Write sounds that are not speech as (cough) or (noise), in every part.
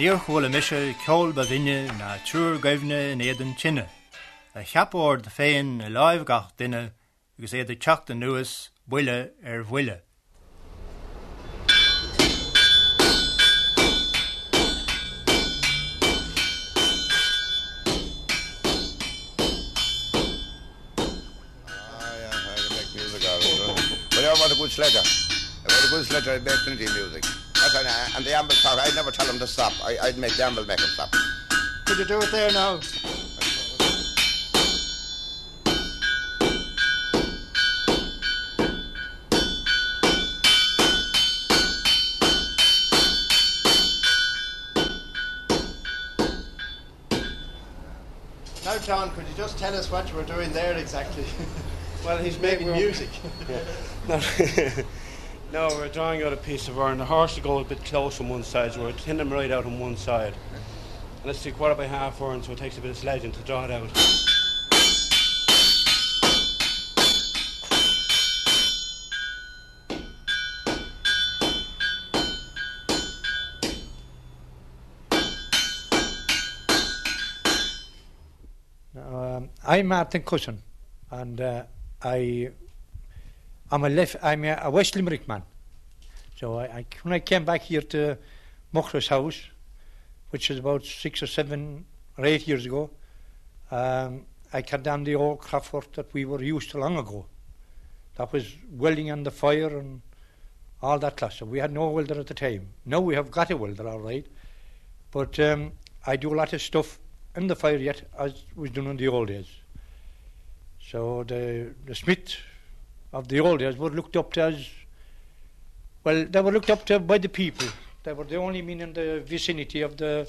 Níor chuil mise ceol ba na túr gaimhne in éan tinine. A cheapóir de féin a láimh gach duine agus éiad teachta nuas buile ar bhuiile. what a good sledger. What a good sledger, I'd make plenty music. That's an, uh, and the amble talk, I'd never tell him to stop. I, I'd make the amble make him stop. Could you do it there now? Now, John, could you just tell us what you were doing there exactly? (laughs) Well, he's Making making music. (laughs) No, (laughs) no, we're drawing out a piece of iron. The horse will go a bit close on one side, so we're thin him right out on one side. And let's see, quarter by half iron, so it takes a bit of sledging to draw it out. Um, I'm Martin Cusson, and uh, I, I'm a left, I'm a, West Limerick man. So I, I, when I came back here to Muckler's house, which is about six or seven or eight years ago, um, I cut down the old craft that we were used to long ago. That was welding on the fire and all that. So we had no welder at the time. Now we have got a welder, all right. But um, I do a lot of stuff in the fire yet, as was done in the old days. So the the smith of the old days were looked up to as well. They were looked up to by the people. They were the only men in the vicinity of the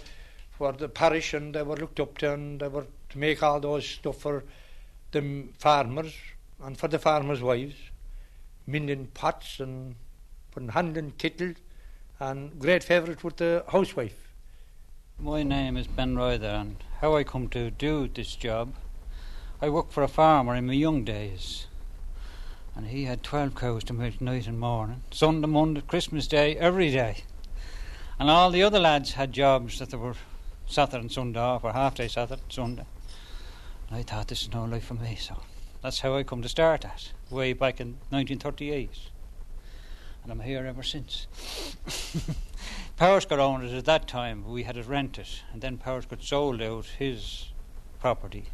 for the parish, and they were looked up to, and they were to make all those stuff for the farmers and for the farmers' wives, mending pots and putting handling kettle, and great favourite with the housewife. My name is Ben Ryder, and how I come to do this job, I worked for a farmer in my young days, and he had 12 cows to milk night and morning, Sunday, Monday, Christmas Day, every day. And all the other lads had jobs that they were Saturday and Sunday off, or half day Saturday and Sunday. And I thought this is no life for me, so that's how I come to start that, way back in 1938. And I'm here ever since. (laughs) Powers got owned at that time. We had it rented, and then Powers got sold out his property,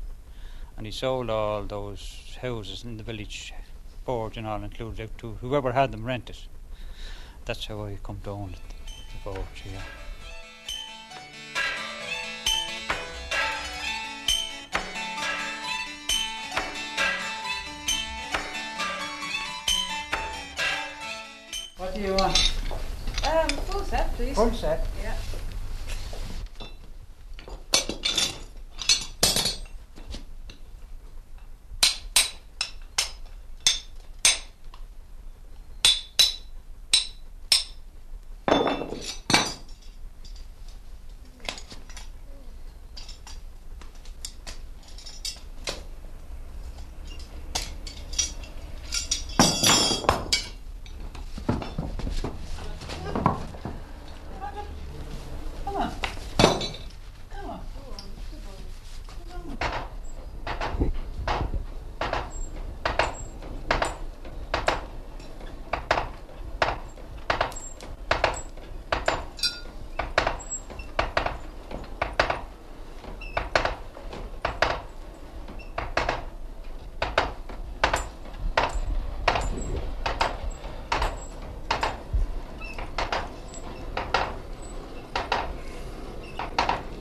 and he sold all those houses in the village, boards and all included out to whoever had them rented. That's how I come to own it, the boards, yeah. What do you want? Um, full set, please. Full set. Yeah. Come on. Come on.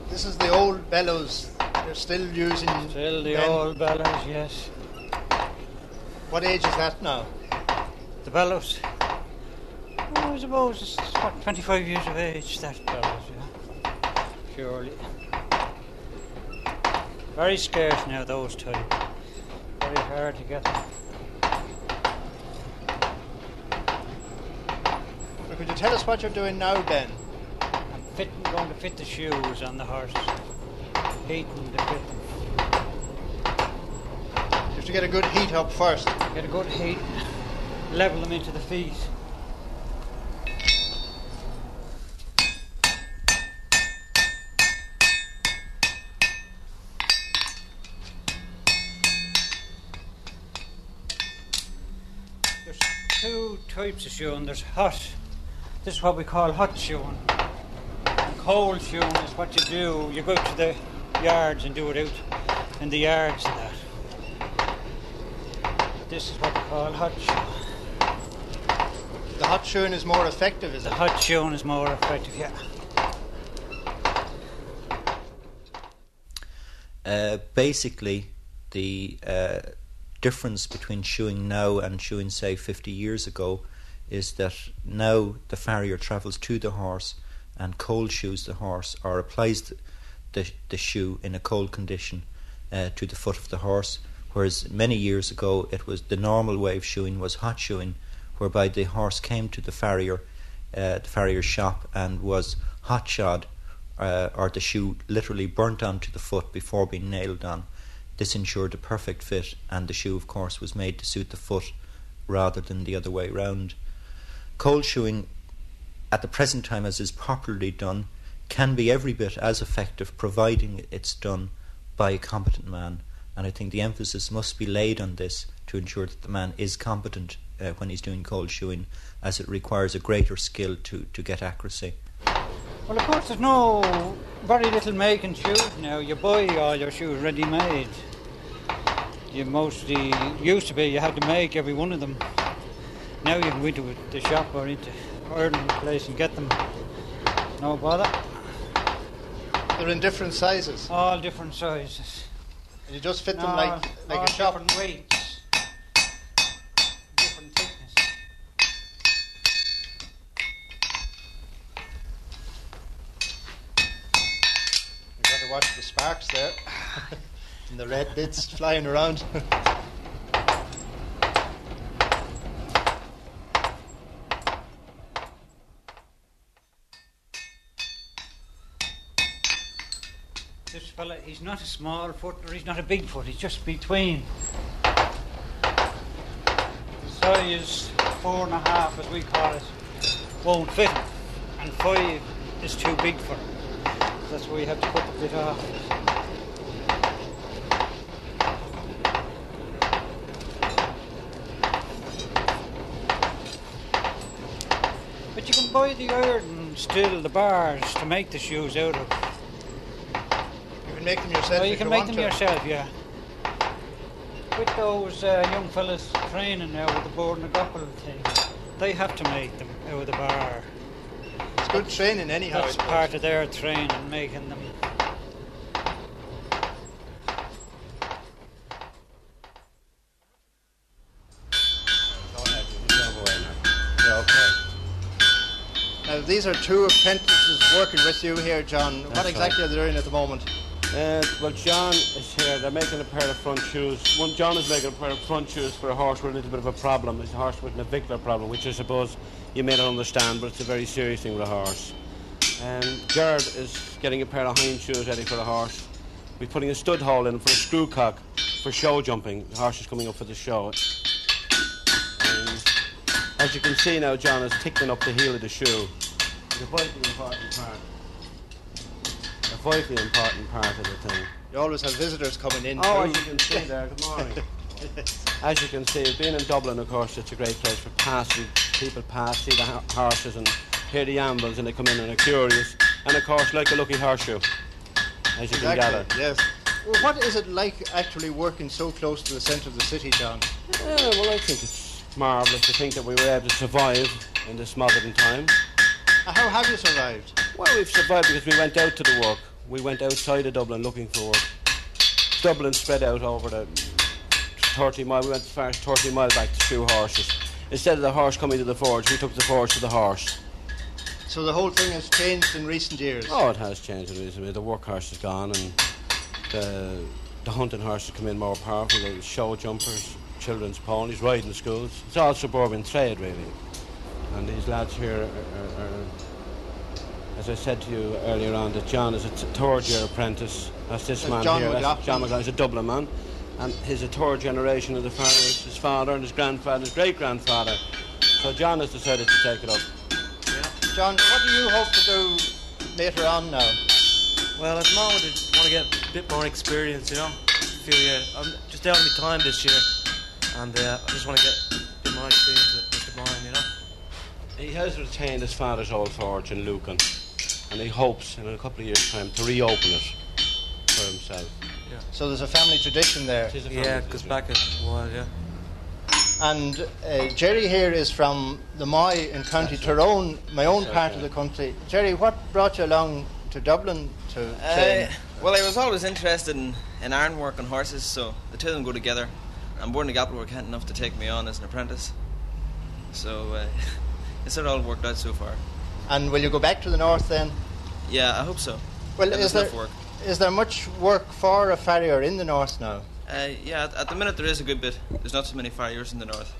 This is the old bellows they're still using. Still the then. old bellows, yes. What age is that now? The bellows. Oh, I suppose it's what, 25 years of age, that bellows, yeah. Surely. Very scarce now, those two. Very hard to get them. Could you tell us what you're doing now, Ben? I'm fitting, going to fit the shoes on the just the. You have to get a good heat up first. Get a good heat, level them into the feet. There's two types of shoeing. There's hot. This is what we call hot shoeing cold shoeing is what you do. You go to the yards and do it out in the yards and that. This is what we call hot shoeing. The hot shoeing is more effective, is The it? hot shoeing is more effective, yeah. Uh, basically, the uh, difference between shoeing now and shoeing, say, 50 years ago is that now the farrier travels to the horse and cold shoes the horse or applies the, the, the shoe in a cold condition uh, to the foot of the horse. Whereas many years ago, it was the normal way of shoeing was hot shoeing, whereby the horse came to the farrier, uh, the farrier's shop, and was hot shod uh, or the shoe literally burnt onto the foot before being nailed on. This ensured a perfect fit, and the shoe, of course, was made to suit the foot rather than the other way round. Cold shoeing, at the present time, as is popularly done, can be every bit as effective providing it's done by a competent man. And I think the emphasis must be laid on this to ensure that the man is competent uh, when he's doing cold shoeing, as it requires a greater skill to, to get accuracy. Well, of course, there's no very little making shoes now. You buy all your shoes ready made. You mostly used to be you had to make every one of them. Now you can go into the shop or into Ireland place and get them. No bother. They're in different sizes. All different sizes. And you just fit them No, like, like all a shop. different weights, different thickness. You've got to watch the sparks there. (laughs) and the red bits flying around. (laughs) This fella, he's not a small foot or he's not a big foot, he's just between. The size four and a half, as we call it, won't fit him, and five is too big for him. That's why you have to cut the bit off. But you can buy the iron still, the bars, to make the shoes out of. You can make them yourself. Oh, you if can make want them to. yourself, yeah. With those uh, young fellas training now with the board and the grapple thing, they have to make them out of the bar. It's good training anyhow. That's part of their training, making them. Go ahead, you can go away now. Yeah, okay. Now, these are two apprentices working with you here, John. what That's exactly are they doing at the moment? Uh, well, John is here. They're making a pair of front shoes. One, John is making a pair of front shoes for a horse with a little bit of a problem. It's a horse with an navicular problem, which I suppose you may not understand, but it's a very serious thing with a horse. And Gerard is getting a pair of hind shoes ready for the horse. We're putting a stud hole in for a screw cock for show jumping. The horse is coming up for the show. And as you can see now, John is ticking up the heel of the shoe. Important part. A vitally important part of the thing. You always have visitors coming in. Oh, too. as you can see there, good morning. (laughs) As you can see, being in Dublin, of course, it's a great place for passing. People pass, see the horses and hear the ambles, and they come in and are curious. And of course, like a lucky horseshoe, as you can gather. Exactly, yes. Well, what is it like actually working so close to the centre of the city, John? Yeah, well, I think it's marvellous to think that we were able to survive in this modern time. Uh, How have you survived? Well, we've survived because we went out to the work. We went outside of Dublin looking for work. Dublin spread out over the 30 mile. We went as far as 30 mile back to shoe horses. Instead of the horse coming to the forge, we took the forge to the horse. So the whole thing has changed in recent years. Oh, it has changed in recent years. The work horse is gone and the, the hunting horses come in more powerful. The show jumpers, children's ponies, riding schools. It's all suburban trade, really. And these lads here are, are, are as I said to you earlier on, that John is a t- third year apprentice. That's this That's man John here. McLaughlin. John McLaughlin. He's a Dublin man. And he's a third generation of the farmers, his father and his grandfather his great grandfather. So John has decided to take it up. John, what do you hope to do later on now? Well, at the moment, I want to get a bit more experience, you know. A few years. I'm just out of my time this year, and uh, I just want to get a bit more experience with, with the blind, you know. He has retained his father's old forge in Lucan, and he hopes in a couple of years' time to reopen it for himself. So there's a family tradition there. It is a Yeah, family it goes back a while, yeah. And uh, Jerry here is from the Moy in County Tyrone, my own That's part right, of the country. Jerry, what brought you along to Dublin to Uh, well, I was always interested in, in iron work and horses, so the two of them go together. I'm Bord na gCapall were kind enough to take me on as an apprentice. So uh, (laughs) it's sort of all worked out so far. And will you go back to the north then? Yeah, I hope so. Well, is there's there, work. is there much work for a farrier in the north now? Uh, yeah, at, at the minute there is a good bit. There's not so many farriers in the north.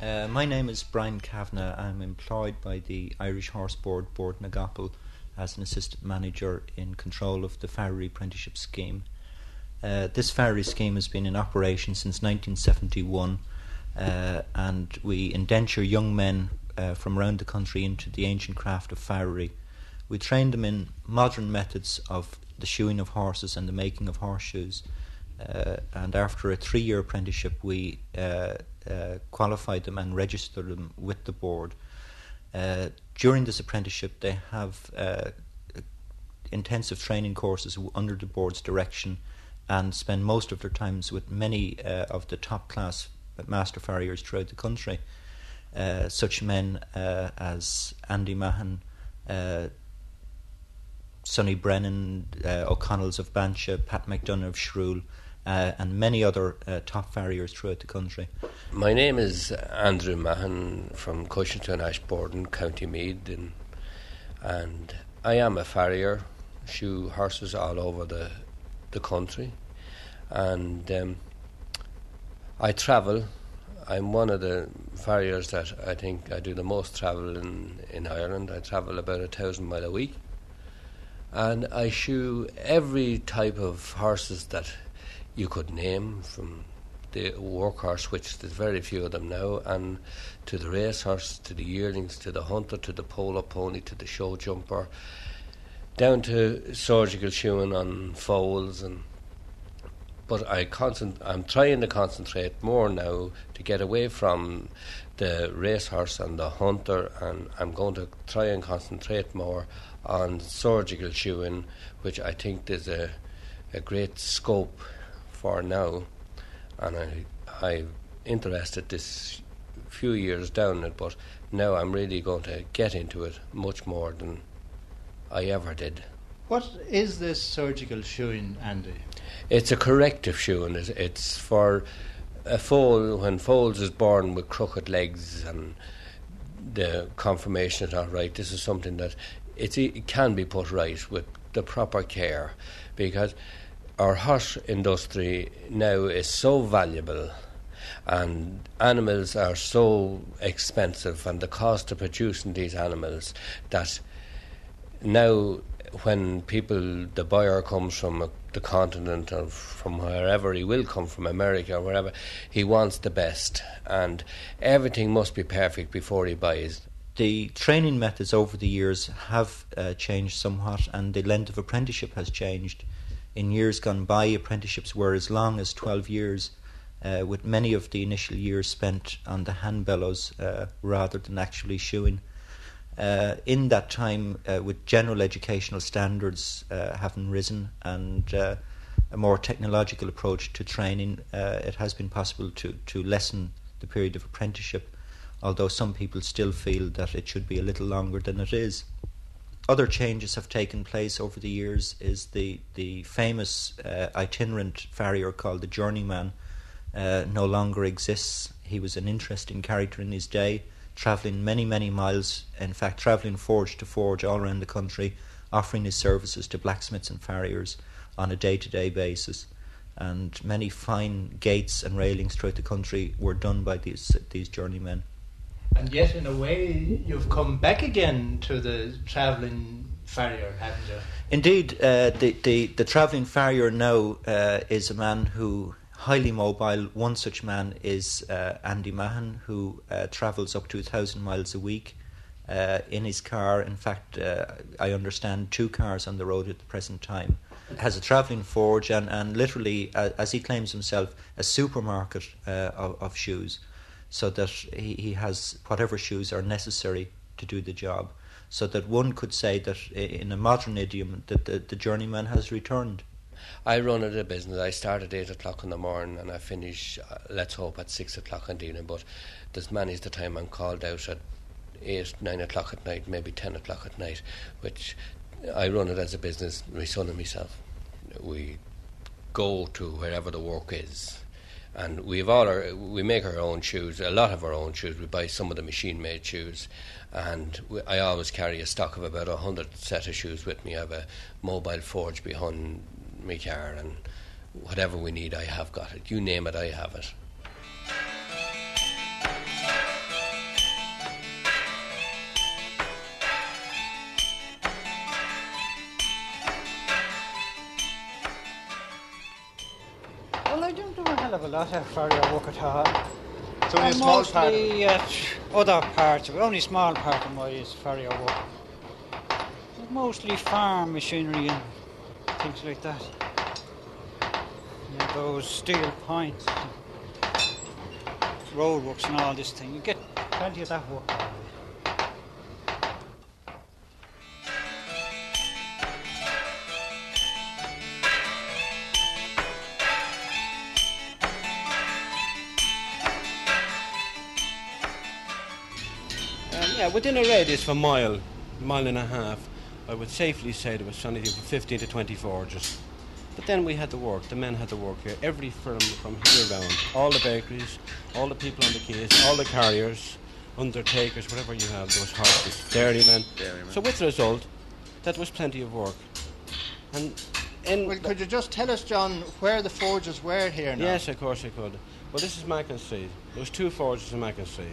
Uh, my name is Brian Kavanagh. I'm employed by the Irish Horse Board, Bord na gCapall, as an assistant manager in control of the Farrier Apprenticeship Scheme. Uh, this Farrier scheme has been in operation since 1971, uh, and we indenture young men uh, from around the country into the ancient craft of farriery. We train them in modern methods of the shoeing of horses and the making of horseshoes. Uh, and after a three year apprenticeship, we uh, uh, qualified them and register them with the board. Uh, during this apprenticeship, they have uh, intensive training courses under the board's direction and spend most of their times with many uh, of the top class master farriers throughout the country. Uh, such men uh, as Andy Mahon, Sonny Brennan, O'Connell's of Bancha, Pat McDonough of Shrule, uh, and many other uh, top farriers throughout the country. My name is Andrew Mahon from Cushington, Ashbourne, County Meath, and, and I am a farrier, shoe horses all over the the country, and um, I travel. I'm one of the farriers that I think I do the most travel in, in Ireland. I travel about a thousand mile a week, and I shoe every type of horses that you could name from the workhorse, which there's very few of them now, and to the racehorse, to the yearlings, to the hunter, to the polo pony, to the show jumper, down to surgical shoeing on foals and. But I concent- I'm trying to concentrate more now to get away from the racehorse and the hunter, and I'm going to try and concentrate more on surgical shoeing, which I think there's a, a great scope for now, and I I'm interested this few years down it, but now I'm really going to get into it much more than I ever did. What is this surgical shoeing, Andy? It's a corrective shoeing. It's, it's for a foal when foals is born with crooked legs and the conformation is not right. This is something that it's, it can be put right with the proper care because our horse industry now is so valuable and animals are so expensive and the cost of producing these animals that now when people the buyer comes from the continent or from wherever he will come from America or wherever he wants the best and everything must be perfect before he buys The training methods over the years have uh, changed somewhat, and the length of apprenticeship has changed. In years gone by, apprenticeships were as long as 12 years, uh, with many of the initial years spent on the hand bellows uh, rather than actually shoeing. Uh, in that time, uh, with general educational standards uh, having risen and uh, a more technological approach to training, it has been possible to, to lessen the period of apprenticeship, although some people still feel that it should be a little longer than it is. Other changes have taken place over the years. Is the the famous uh, itinerant farrier called the Journeyman uh, no longer exists. He was an interesting character in his day, travelling many many miles. In fact, travelling forge to forge all around the country, offering his services to blacksmiths and farriers on a day to day basis. And many fine gates and railings throughout the country were done by these these journeymen. And yet, in a way, you've come back again to the travelling farrier, haven't you? Indeed, uh, the, the, the travelling farrier now uh, is a man who highly mobile. One such man is uh, Andy Mahon, who uh, travels up to a thousand miles a week. uh, in his car. In fact, uh, I understand two cars on the road at the present time. Has a travelling forge and, and literally, as he claims himself, a supermarket of, of shoes, so that he, he has whatever shoes are necessary to do the job. So that one could say that, in a modern idiom, that the, the journeyman has returned. I run a business. I start at eight o'clock in the morning and I finish, uh, let's hope, at six o'clock in the evening. But there's many's the time I'm called out at eight, nine o'clock at night, maybe ten o'clock at night, which I run it as a business, my son and myself. We go to wherever the work is. And we've all our, we make our own shoes, a lot of our own shoes. We buy some of the machine made shoes, and we, I always carry a stock of about a hundred set of shoes with me. I have a mobile forge behind my car, and whatever we need, I have got it. You name it, I have it. Lot of farrier work at all. It's only a I'm small part of mostly at uh, other parts of it. Only small part of my is farrier work. It's mostly farm machinery and things like that. Yeah, those steel points, roadworks and all this thing. You get plenty of that work. Within a radius of a mile, mile and a half, I would safely say there was anything from 15 to 20 forges. But then we had the work, the men had the work here, every firm from here round, all the bakeries, all the people on the quays, all the carriers, undertakers, whatever you have, those horses, dairymen. Dairymen. So with the result, that was plenty of work. And in Well, could you just tell us, John, where the forges were here now? Yes, of course I could. Well, this is Macken Street. There was two forges in Macken Street.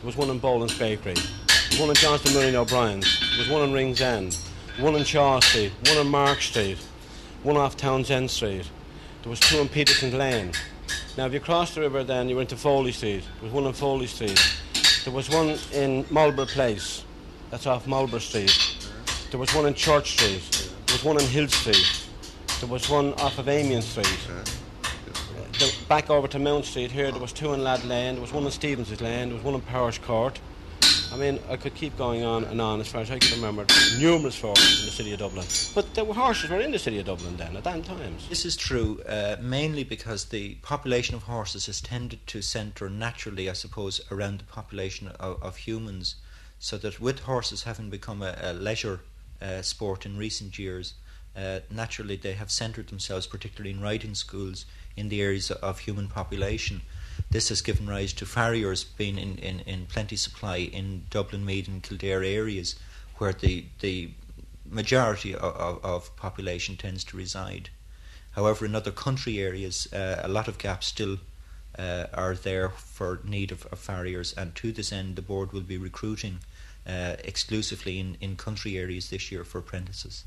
There was one in Boland's Bakery. There was one in Johnston Mooney O'Brien's. There was one in Ringsend. One in Shaw Street. One in Mark Street. One off Townsend Street. There was two in Peterson Lane. Now, if you crossed the river, then you went to Foley Street. There was one in Foley Street. There was one in Marlborough Place. That's off Marlborough Street. There was one in Church Street. There was one in Hill Street. There was one off of Amiens Street. The, back over to Mount Street here, there was two in Lad Lane, there was one in Stephen's Lane, there was one in Parish Court. I mean, I could keep going on and on as far as I can remember. Numerous forces in the city of Dublin. But were horses were in the city of Dublin then, at that times. This is true uh, mainly because the population of horses has tended to centre naturally, I suppose, around the population of, of humans. So that with horses having become a, a leisure uh, sport in recent years, uh, naturally they have centred themselves, particularly in writing schools, in the areas of human population. This has given rise to farriers being in, in, in plenty supply in Dublin, Meath, and Kildare areas, where the, the majority of, of, of population tends to reside. However, in other country areas, uh, a lot of gaps still uh, are there for need of, of farriers, and to this end, the board will be recruiting uh, exclusively in, in country areas this year for apprentices.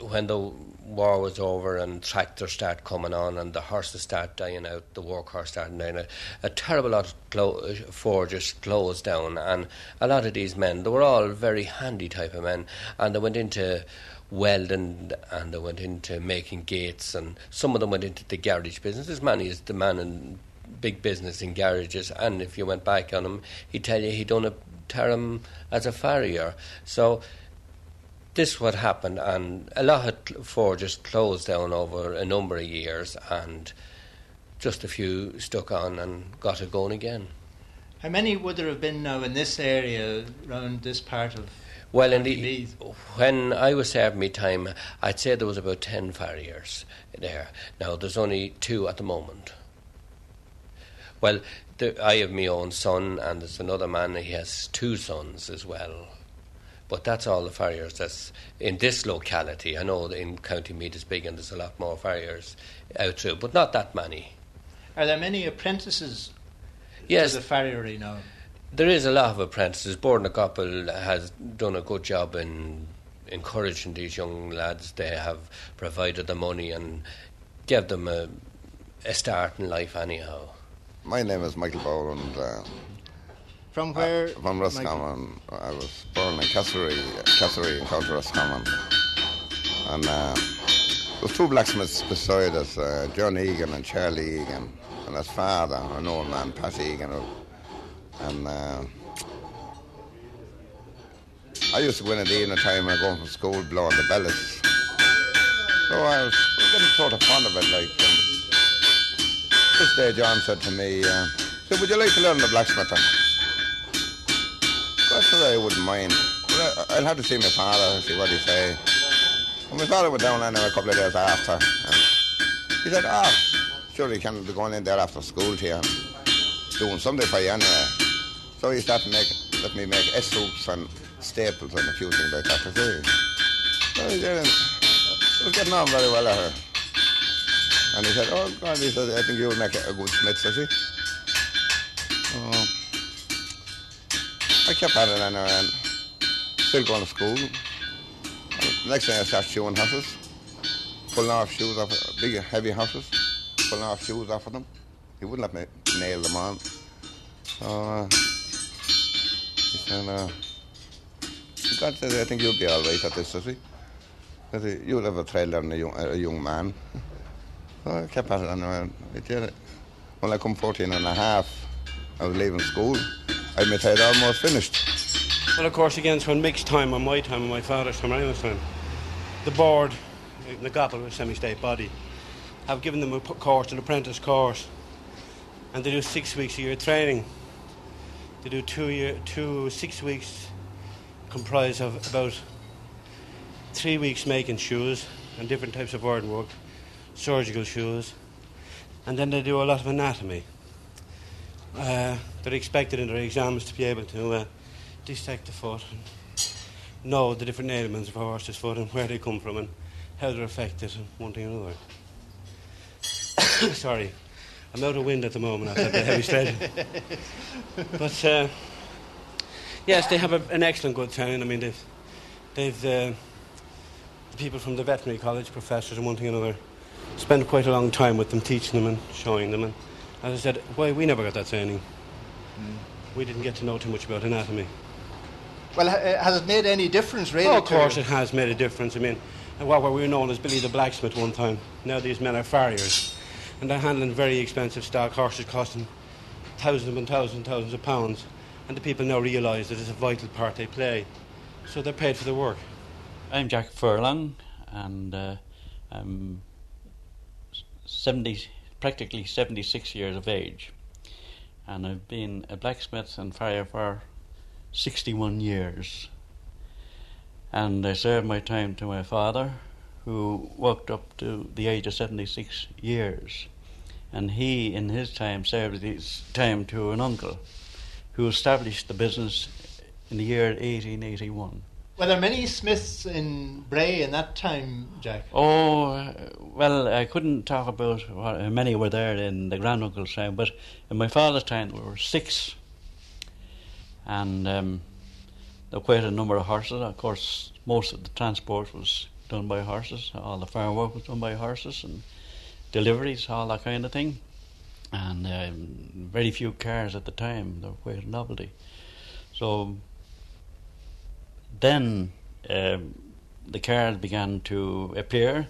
When the war was over and tractors start coming on and the horses start dying out, the workhorse starting dying out, a terrible lot of clo- forges closed down, and a lot of these men, they were all very handy type of men, and they went into welding and they went into making gates, and some of them went into the garage business, as many as the man in big business in garages, and if you went back on him, he'd tell you he'd done a term as a farrier. So this what happened, and a lot of forges closed down over a number of years, and just a few stuck on and got it going again. How many would there have been now in this area around this part of Well, in the, when I was serving my time, I'd say there was about 10 farriers there. Now, there's only two at the moment. Well, the, I have my own son, and there's another man, he has two sons as well. But that's all the farriers that's in this locality. I know in County Meath is big and there's a lot more farriers out through, but not that many. Are there many apprentices Yes, to the farriery now? There is a lot of apprentices. Bord na gCapall has done a good job in encouraging these young lads. They have provided the money and give them a, a start in life anyhow. My name is Michael Bowl, and uh, From where? Uh, from Roscommon. I was born in Castlerea, Castlerea in County Roscommon. And uh, there was two blacksmiths beside us, uh, John Egan and Charlie Egan, and his father, an old man, Pat Egan. And uh, I used to go in at the evening time when I go home from school blowing the bells. So I was, getting sort of fond of it. Like, and this day John said to me, uh, said, would you like to learn the blacksmithing? I wouldn't mind. I, I'll have to see my father and see what he say. And my father went down anyway a couple of days after. And he said, ah, surely you can be going in there after school to you doing something for you anyway. So he started make, let me make S soups and staples and a few things like that. So he did, and I was getting on very well at her. And he said, oh God, he said, I think you'll make a good smith. I kept at it and still going to school. Next thing I start shoeing horses, pulling off shoes off big heavy horses, pulling off shoes off of them. He wouldn't let me nail them on. So uh, he said, uh, God said, I think you'll be all right at this. Says he, you'll have a trailer and a young, a young man. (laughs) So I kept at it and I did it. When I come 14 and a half, I was leaving school. I admit I'd almost finished. Well, of course, again, it's when mixed time on my time and my father's time, anyone's time. The board, the GAPL, a semi-state body, have given them a course, an apprentice course, and they do six weeks a year training. They do two year, two six weeks, comprised of about three weeks making shoes and different types of iron work, surgical shoes, and then they do a lot of anatomy. Uh, they're expected in their exams to be able to uh, dissect the foot and know the different ailments of a horse's foot and where they come from and how they're affected and one thing or another. (coughs) Sorry, I'm out of wind at the moment after the heavy sledge. but uh, yes, they have a, an excellent good training. I mean, they've, they've uh, the people from the veterinary college, professors and one thing or another, spend quite a long time with them, teaching them and showing them. And as I said, why we never got that training. We didn't get to know too much about anatomy. Well, has it made any difference, really? Oh, of course, it has made a difference. I mean, what we were we known as Billy the Blacksmith one time? Now these men are farriers, and they're handling very expensive stock horses costing thousands and thousands and thousands of pounds, and the people now realise that it's a vital part they play, so they're paid for the work. I'm Jack Furlong, and uh, I'm 70, practically 76 years of age. And I've been a blacksmith and farrier for 61 years. And I served my time to my father, who worked up to the age of 76 years. And he, in his time, served his time to an uncle who established the business in the year 1881. Were there many Smiths in Bray in that time, Jack? Oh, uh, well, I couldn't talk about how many were there in the granduncle's time, but in my father's time there were six. And um, there were quite a number of horses. Of course, most of the transport was done by horses. All the farm work was done by horses and deliveries, all that kind of thing. And um, very few cars at the time. They were quite a novelty. So then um, the cars began to appear,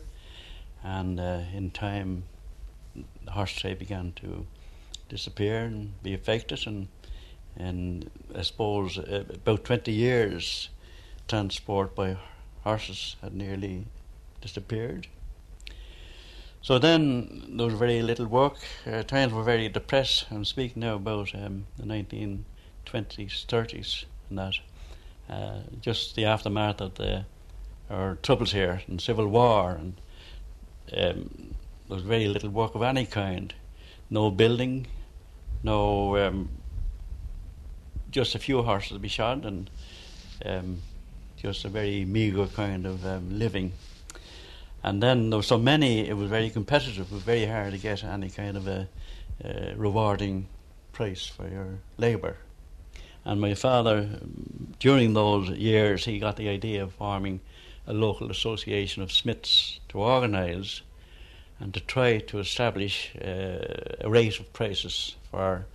and uh, in time, the horse trade began to disappear and be affected. And, and I suppose uh, about 20 years, transport by horses had nearly disappeared. So then there was very little work. Uh, times were very depressed. I'm speaking now about um, the 1920s, 30s, and that. Uh, just the aftermath of the our troubles here and civil war, and um, there was very little work of any kind. No building, no um, just a few horses to be shod, and um, just a very meagre kind of um, living. And then there were so many; it was very competitive. It was very hard to get any kind of a uh, rewarding price for your labour. And my father, during those years, he got the idea of forming a local association of smiths to organise and to try to establish uh, a rate of prices for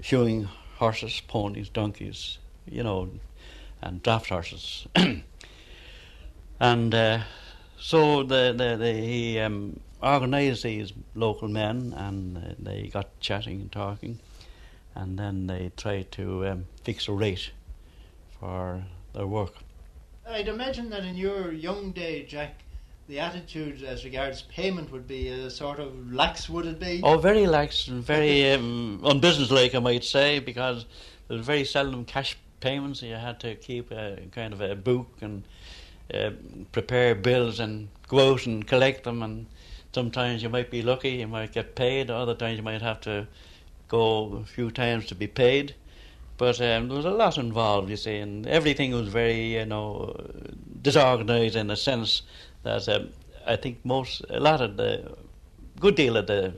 shoeing horses, ponies, donkeys, you know, and draft horses. (clears throat) and uh, so the, the, the, he um, organised these local men and uh, they got chatting and talking and then they try to um, fix a rate for their work. I'd imagine that in your young day, Jack, the attitude as regards payment would be a sort of lax, would it be? Oh, very lax and very um, unbusinesslike, I might say, because there was very seldom cash payments. You had to keep a kind of a book and uh, prepare bills and go out and collect them. And sometimes you might be lucky, you might get paid. Other times you might have to go a few times to be paid. But um, there was a lot involved, you see, and everything was very, you know, disorganized in a sense that um, I think most, a lot of the, good deal of the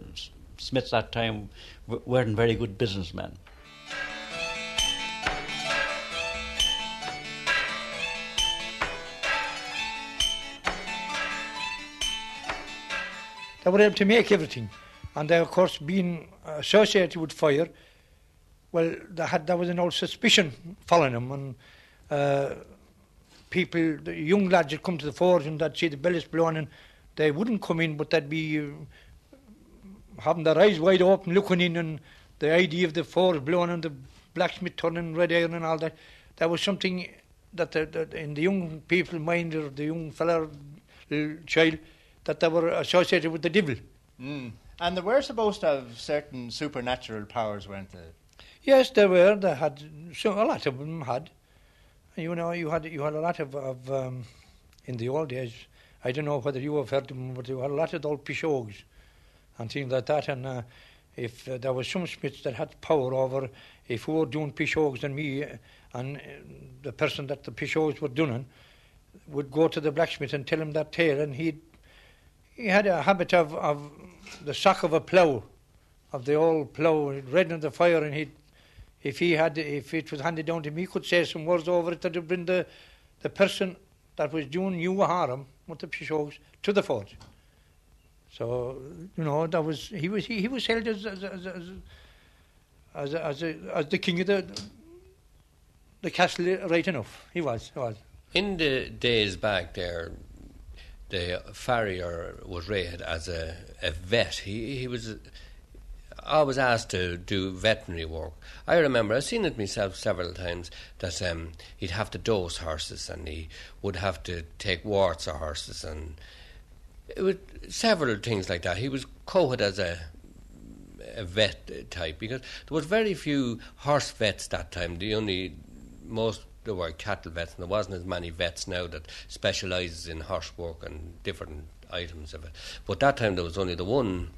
Smiths that time weren't very good businessmen. They were able to make everything. And they, of course, being associated with fire, well, had, there was an old suspicion following them. And uh, people, the young lads would come to the forge and they'd see the bells blowing and they wouldn't come in, but they'd be uh, having their eyes wide open, looking in, and the idea of the forge blowing and the blacksmith turning red iron and all that, that was something that, the, that in the young people's mind or the young fella, child, that they were associated with the devil. Mm. And they were supposed to have certain supernatural powers, weren't they? Yes, they were. They had so a lot of them had. You know, you had you had a lot of, of um, in the old days. I don't know whether you have heard them, but you had a lot of old pishogues and things like that. And uh, if uh, there was some smiths that had power over, if who were doing pishogues than me, uh, and uh, the person that the pishogues were doing would go to the blacksmith and tell him that tale, and he'd he had a habit of, of the shock of a plough, of the old plough, red in the fire, and he'd if he had, if it was handed down to him, he could say some words over it that would bring the, the person that was doing you harm with the pishogues to the forge. So you know that was he was he, he was held as as as as, as, as, as the king of the the castle right enough. He was. He was. In the days back there, the farrier was rated as a, a vet. He he was always asked to do veterinary work. I remember I've seen it myself several times that um, he'd have to dose horses and he would have to take warts of horses and it was several things like that. He was quoted as a a vet type because there was very few horse vets that time. The only most there were cattle vets, and there wasn't as many vets now that specialises in horse work and different items of it. But that time there was only the one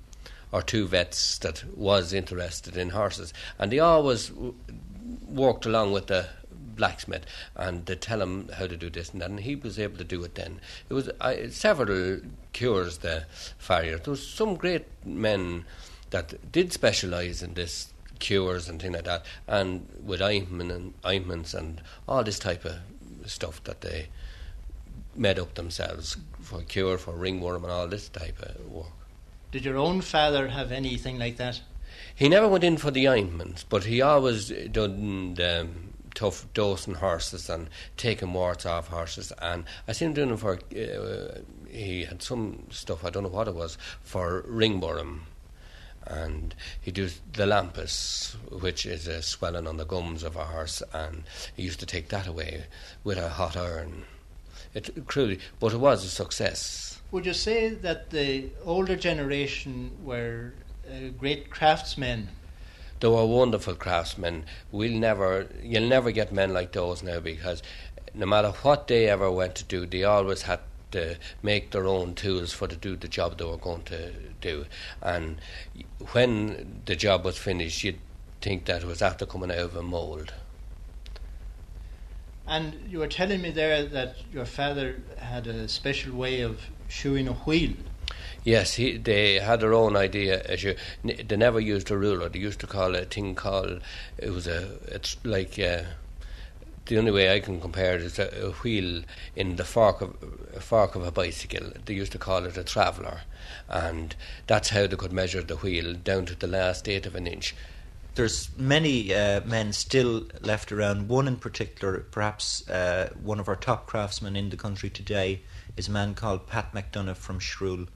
or two vets that was interested in horses, and they always w- worked along with the blacksmith and they tell him how to do this and that, and he was able to do it then. It was uh, several cures the farrier. There was some great men that did specialise in this cures and things like that, and with ointment and ointments and all this type of stuff that they made up themselves for cure for ringworm and all this type of work. Did your own father have anything like that? He never went in for the ointments, but he always done the um, tough dosing horses and taking warts off horses. And I seen him doing it for. Uh, he had some stuff I don't know what it was for ringworm and he does the lampas, which is a swelling on the gums of a horse, and he used to take that away with a hot iron. It cruelly, but it was a success. Would you say that the older generation were uh, great craftsmen? They were wonderful craftsmen. We'll never, you'll never get men like those now because no matter what they ever went to do, they always had to make their own tools for to do the job they were going to do. And when the job was finished, you'd think that it was after coming out of a mould. And you were telling me there that your father had a special way of shoeing a wheel. Yes, he, they had their own idea. As you, they never used a ruler. They used to call it a thing called. It was a. It's like. Uh, the only way I can compare it is a, a wheel in the fork of a fork of a bicycle. They used to call it a traveller, and that's how they could measure the wheel down to the last eighth of an inch. there's many uh, men still left around. One in particular, perhaps uh, one of our top craftsmen in the country today, is a man called Pat McDonough from Shrule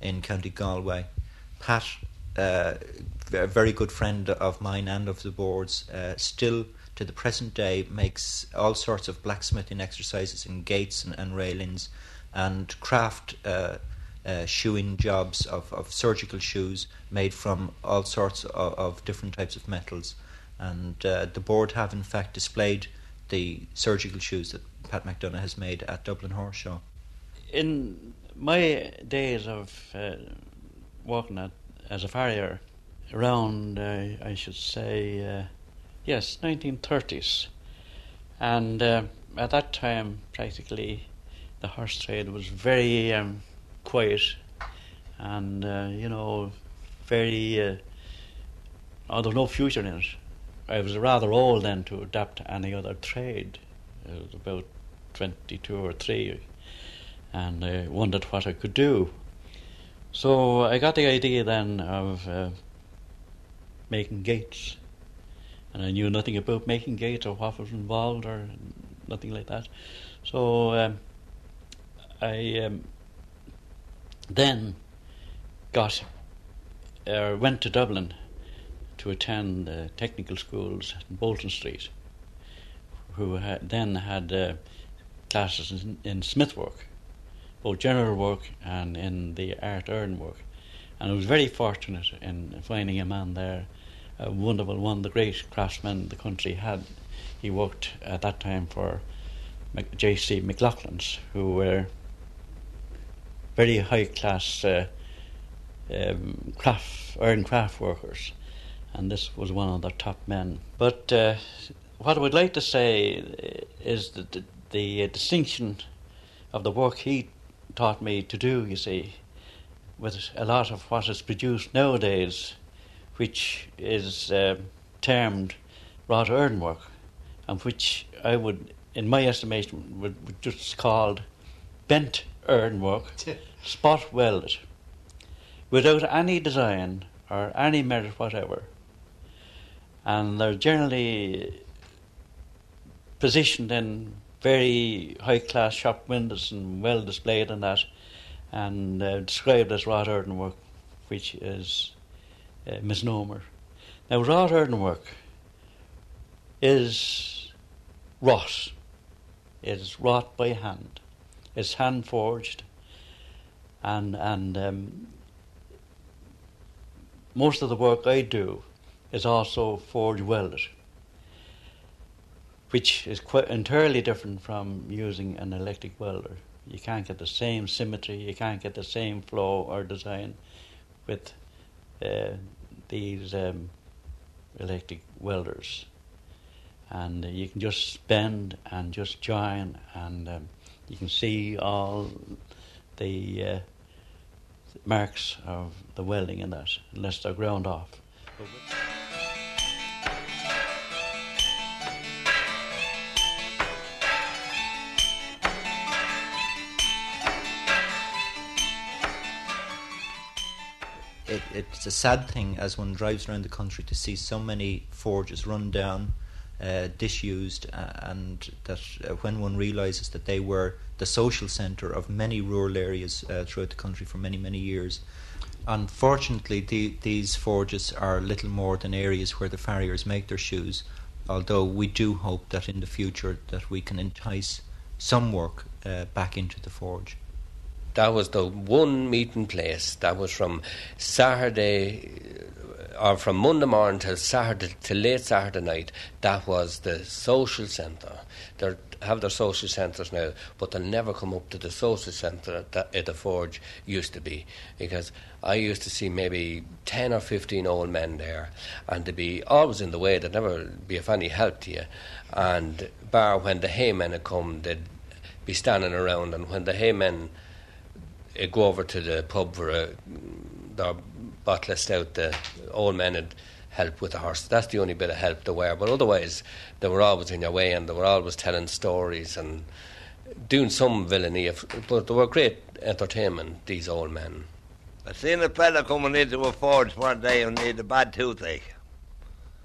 in County Galway. Pat, uh, a very good friend of mine and of the board's, uh, still to the present day makes all sorts of blacksmithing exercises in gates and, and railings and craft uh, uh, shoeing jobs of, of surgical shoes made from all sorts of, of different types of metals. And uh, the board have in fact displayed the surgical shoes that Pat McDonough has made at Dublin Horse Show. In my days of uh, working at, as a farrier, around, uh, I should say, uh, yes, 1930s, and uh, at that time, practically, the horse trade was very um, quiet and, uh, you know, very. Uh, oh, there was no future in it. I was rather old then to adapt to any other trade. I was about 22 or 3, and I wondered what I could do. So I got the idea then of uh, making gates. And I knew nothing about making gates or what was involved or nothing like that. So um, I um, then got uh, went to Dublin to attend uh, technical schools in Bolton Street, who had, then had uh, classes in, in smith work, both general work and in the art iron work. And I was very fortunate in finding a man there, a wonderful one, the great craftsman the country had. He worked at that time for J.C. McLaughlin's, who were very high class uh, um, craft, iron craft workers, and this was one of the top men. But uh, what I would like to say is that the, the distinction of the work he taught me to do, you see, with a lot of what is produced nowadays, which is uh, termed wrought iron work, and which I would, in my estimation, would, would just called bent ironwork, (laughs) spot welded, without any design or any merit whatever. And they're generally positioned in very high class shop windows and well displayed and that, and uh, described as wrought ironwork, which is a misnomer. Now, wrought ironwork is wrought, it is wrought by hand it's hand forged, and and um, most of the work I do is also forge welded, which is quite entirely different from using an electric welder. You can't get the same symmetry, you can't get the same flow or design with uh, these um, electric welders. And uh, you can just bend and just join and um, you can see all the uh, marks of the welding in that, unless they're ground off. It, it's a sad thing as one drives around the country to see so many forges run down uh, disused, uh, and that uh, when one realizes that they were the social center of many rural areas uh, throughout the country for many, many years. Unfortunately, the, these forges are little more than areas where the farriers make their shoes, although we do hope that in the future that we can entice some work uh, back into the forge that was the one meeting place that was from Saturday uh, or from Monday morning till Saturday till late Saturday night, that was the social centre. They have their social centres now, but they'll never come up to the social centre that at the Forge used to be. Because I used to see maybe ten or fifteen old men there, and they'd be always in the way. They'd never be of any help to you. And bar when the haymen had come, they'd be standing around, and when the haymen uh, go over to the pub for a their bottle stout, the old men had help with the horse. That's the only bit of help they were. But otherwise, they were always in your way and they were always telling stories and doing some villainy. But they were great entertainment, these old men. I seen a fella coming into a forge one day and he had a bad toothache.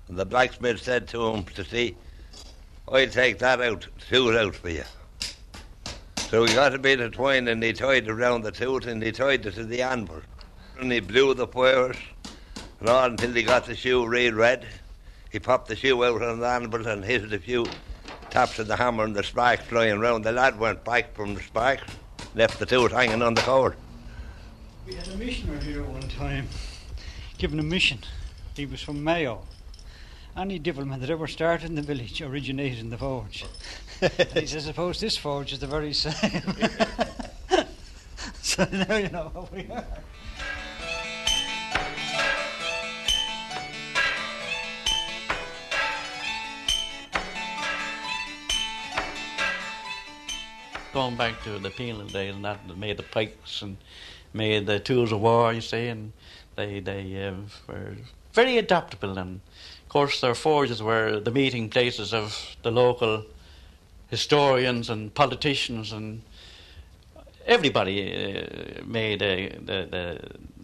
And the blacksmith said to him to see, I'll take that out, tooth out for you. So he got a bit of twine and he tied it around the tooth and he tied it to the anvil. And he blew the wires and all until he got the shoe real red. He popped the shoe out on the anvil and hit it a few taps of the hammer and the sparks flying round. The lad went back from the sparks, left the tooth hanging on the cord. We had a missioner here one time, given a mission. He was from Mayo. Any development that ever started in the village originated in the forge. He says, I suppose this forge is the very same. (laughs) so now you know what we are. Going back to the peeling days and that, made the pikes and made the tools of war, you see, and they they uh, were very adaptable. And of course, their forges were the meeting places of the local historians and politicians, and everybody uh, made a, the, the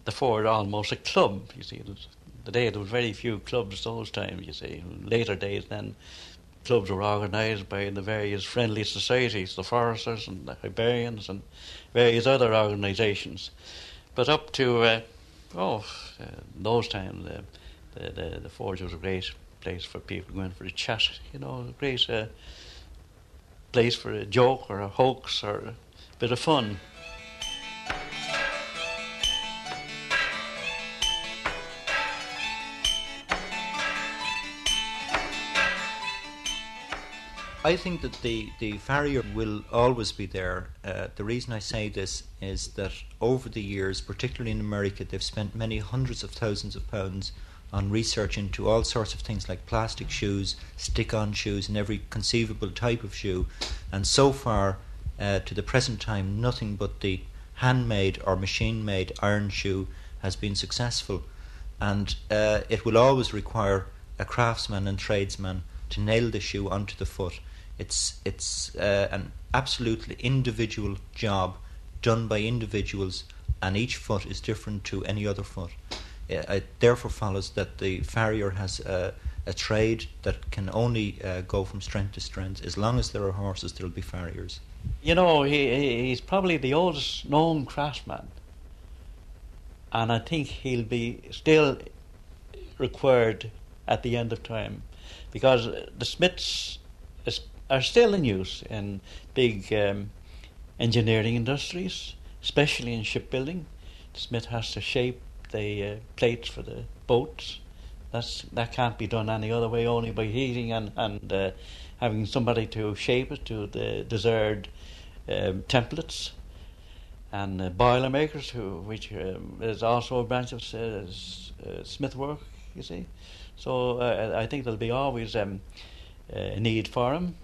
the forge almost a club. You see, was, the day there were very few clubs those times. You see, later days then. Clubs were organised by the various friendly societies, the foresters and the Hibernians and various other organisations. But up to uh, oh, uh, those times, uh, the, the the forge was a great place for people going for a chat. You know, a great uh, place for a joke or a hoax or a bit of fun. I think that the, the farrier will always be there. Uh, the reason I say this is that over the years, particularly in America, they've spent many hundreds of thousands of pounds on research into all sorts of things like plastic shoes, stick on shoes, and every conceivable type of shoe. And so far, uh, to the present time, nothing but the handmade or machine made iron shoe has been successful. And uh, it will always require a craftsman and tradesman to nail the shoe onto the foot. It's it's uh, an absolutely individual job done by individuals, and each foot is different to any other foot. Uh, it therefore follows that the farrier has a, a trade that can only uh, go from strength to strength. As long as there are horses, there will be farriers. You know, he he's probably the oldest known craftsman, and I think he'll be still required at the end of time because the smiths is, are still in use in big um, engineering industries, especially in shipbuilding. The smith has to shape the uh, plates for the boats. That's that can't be done any other way, only by heating and and uh, having somebody to shape it to the desired um, templates. And uh, boiler makers, who which um, is also a branch of uh, smith work, you see. So uh, I think there'll be always um, a need for them.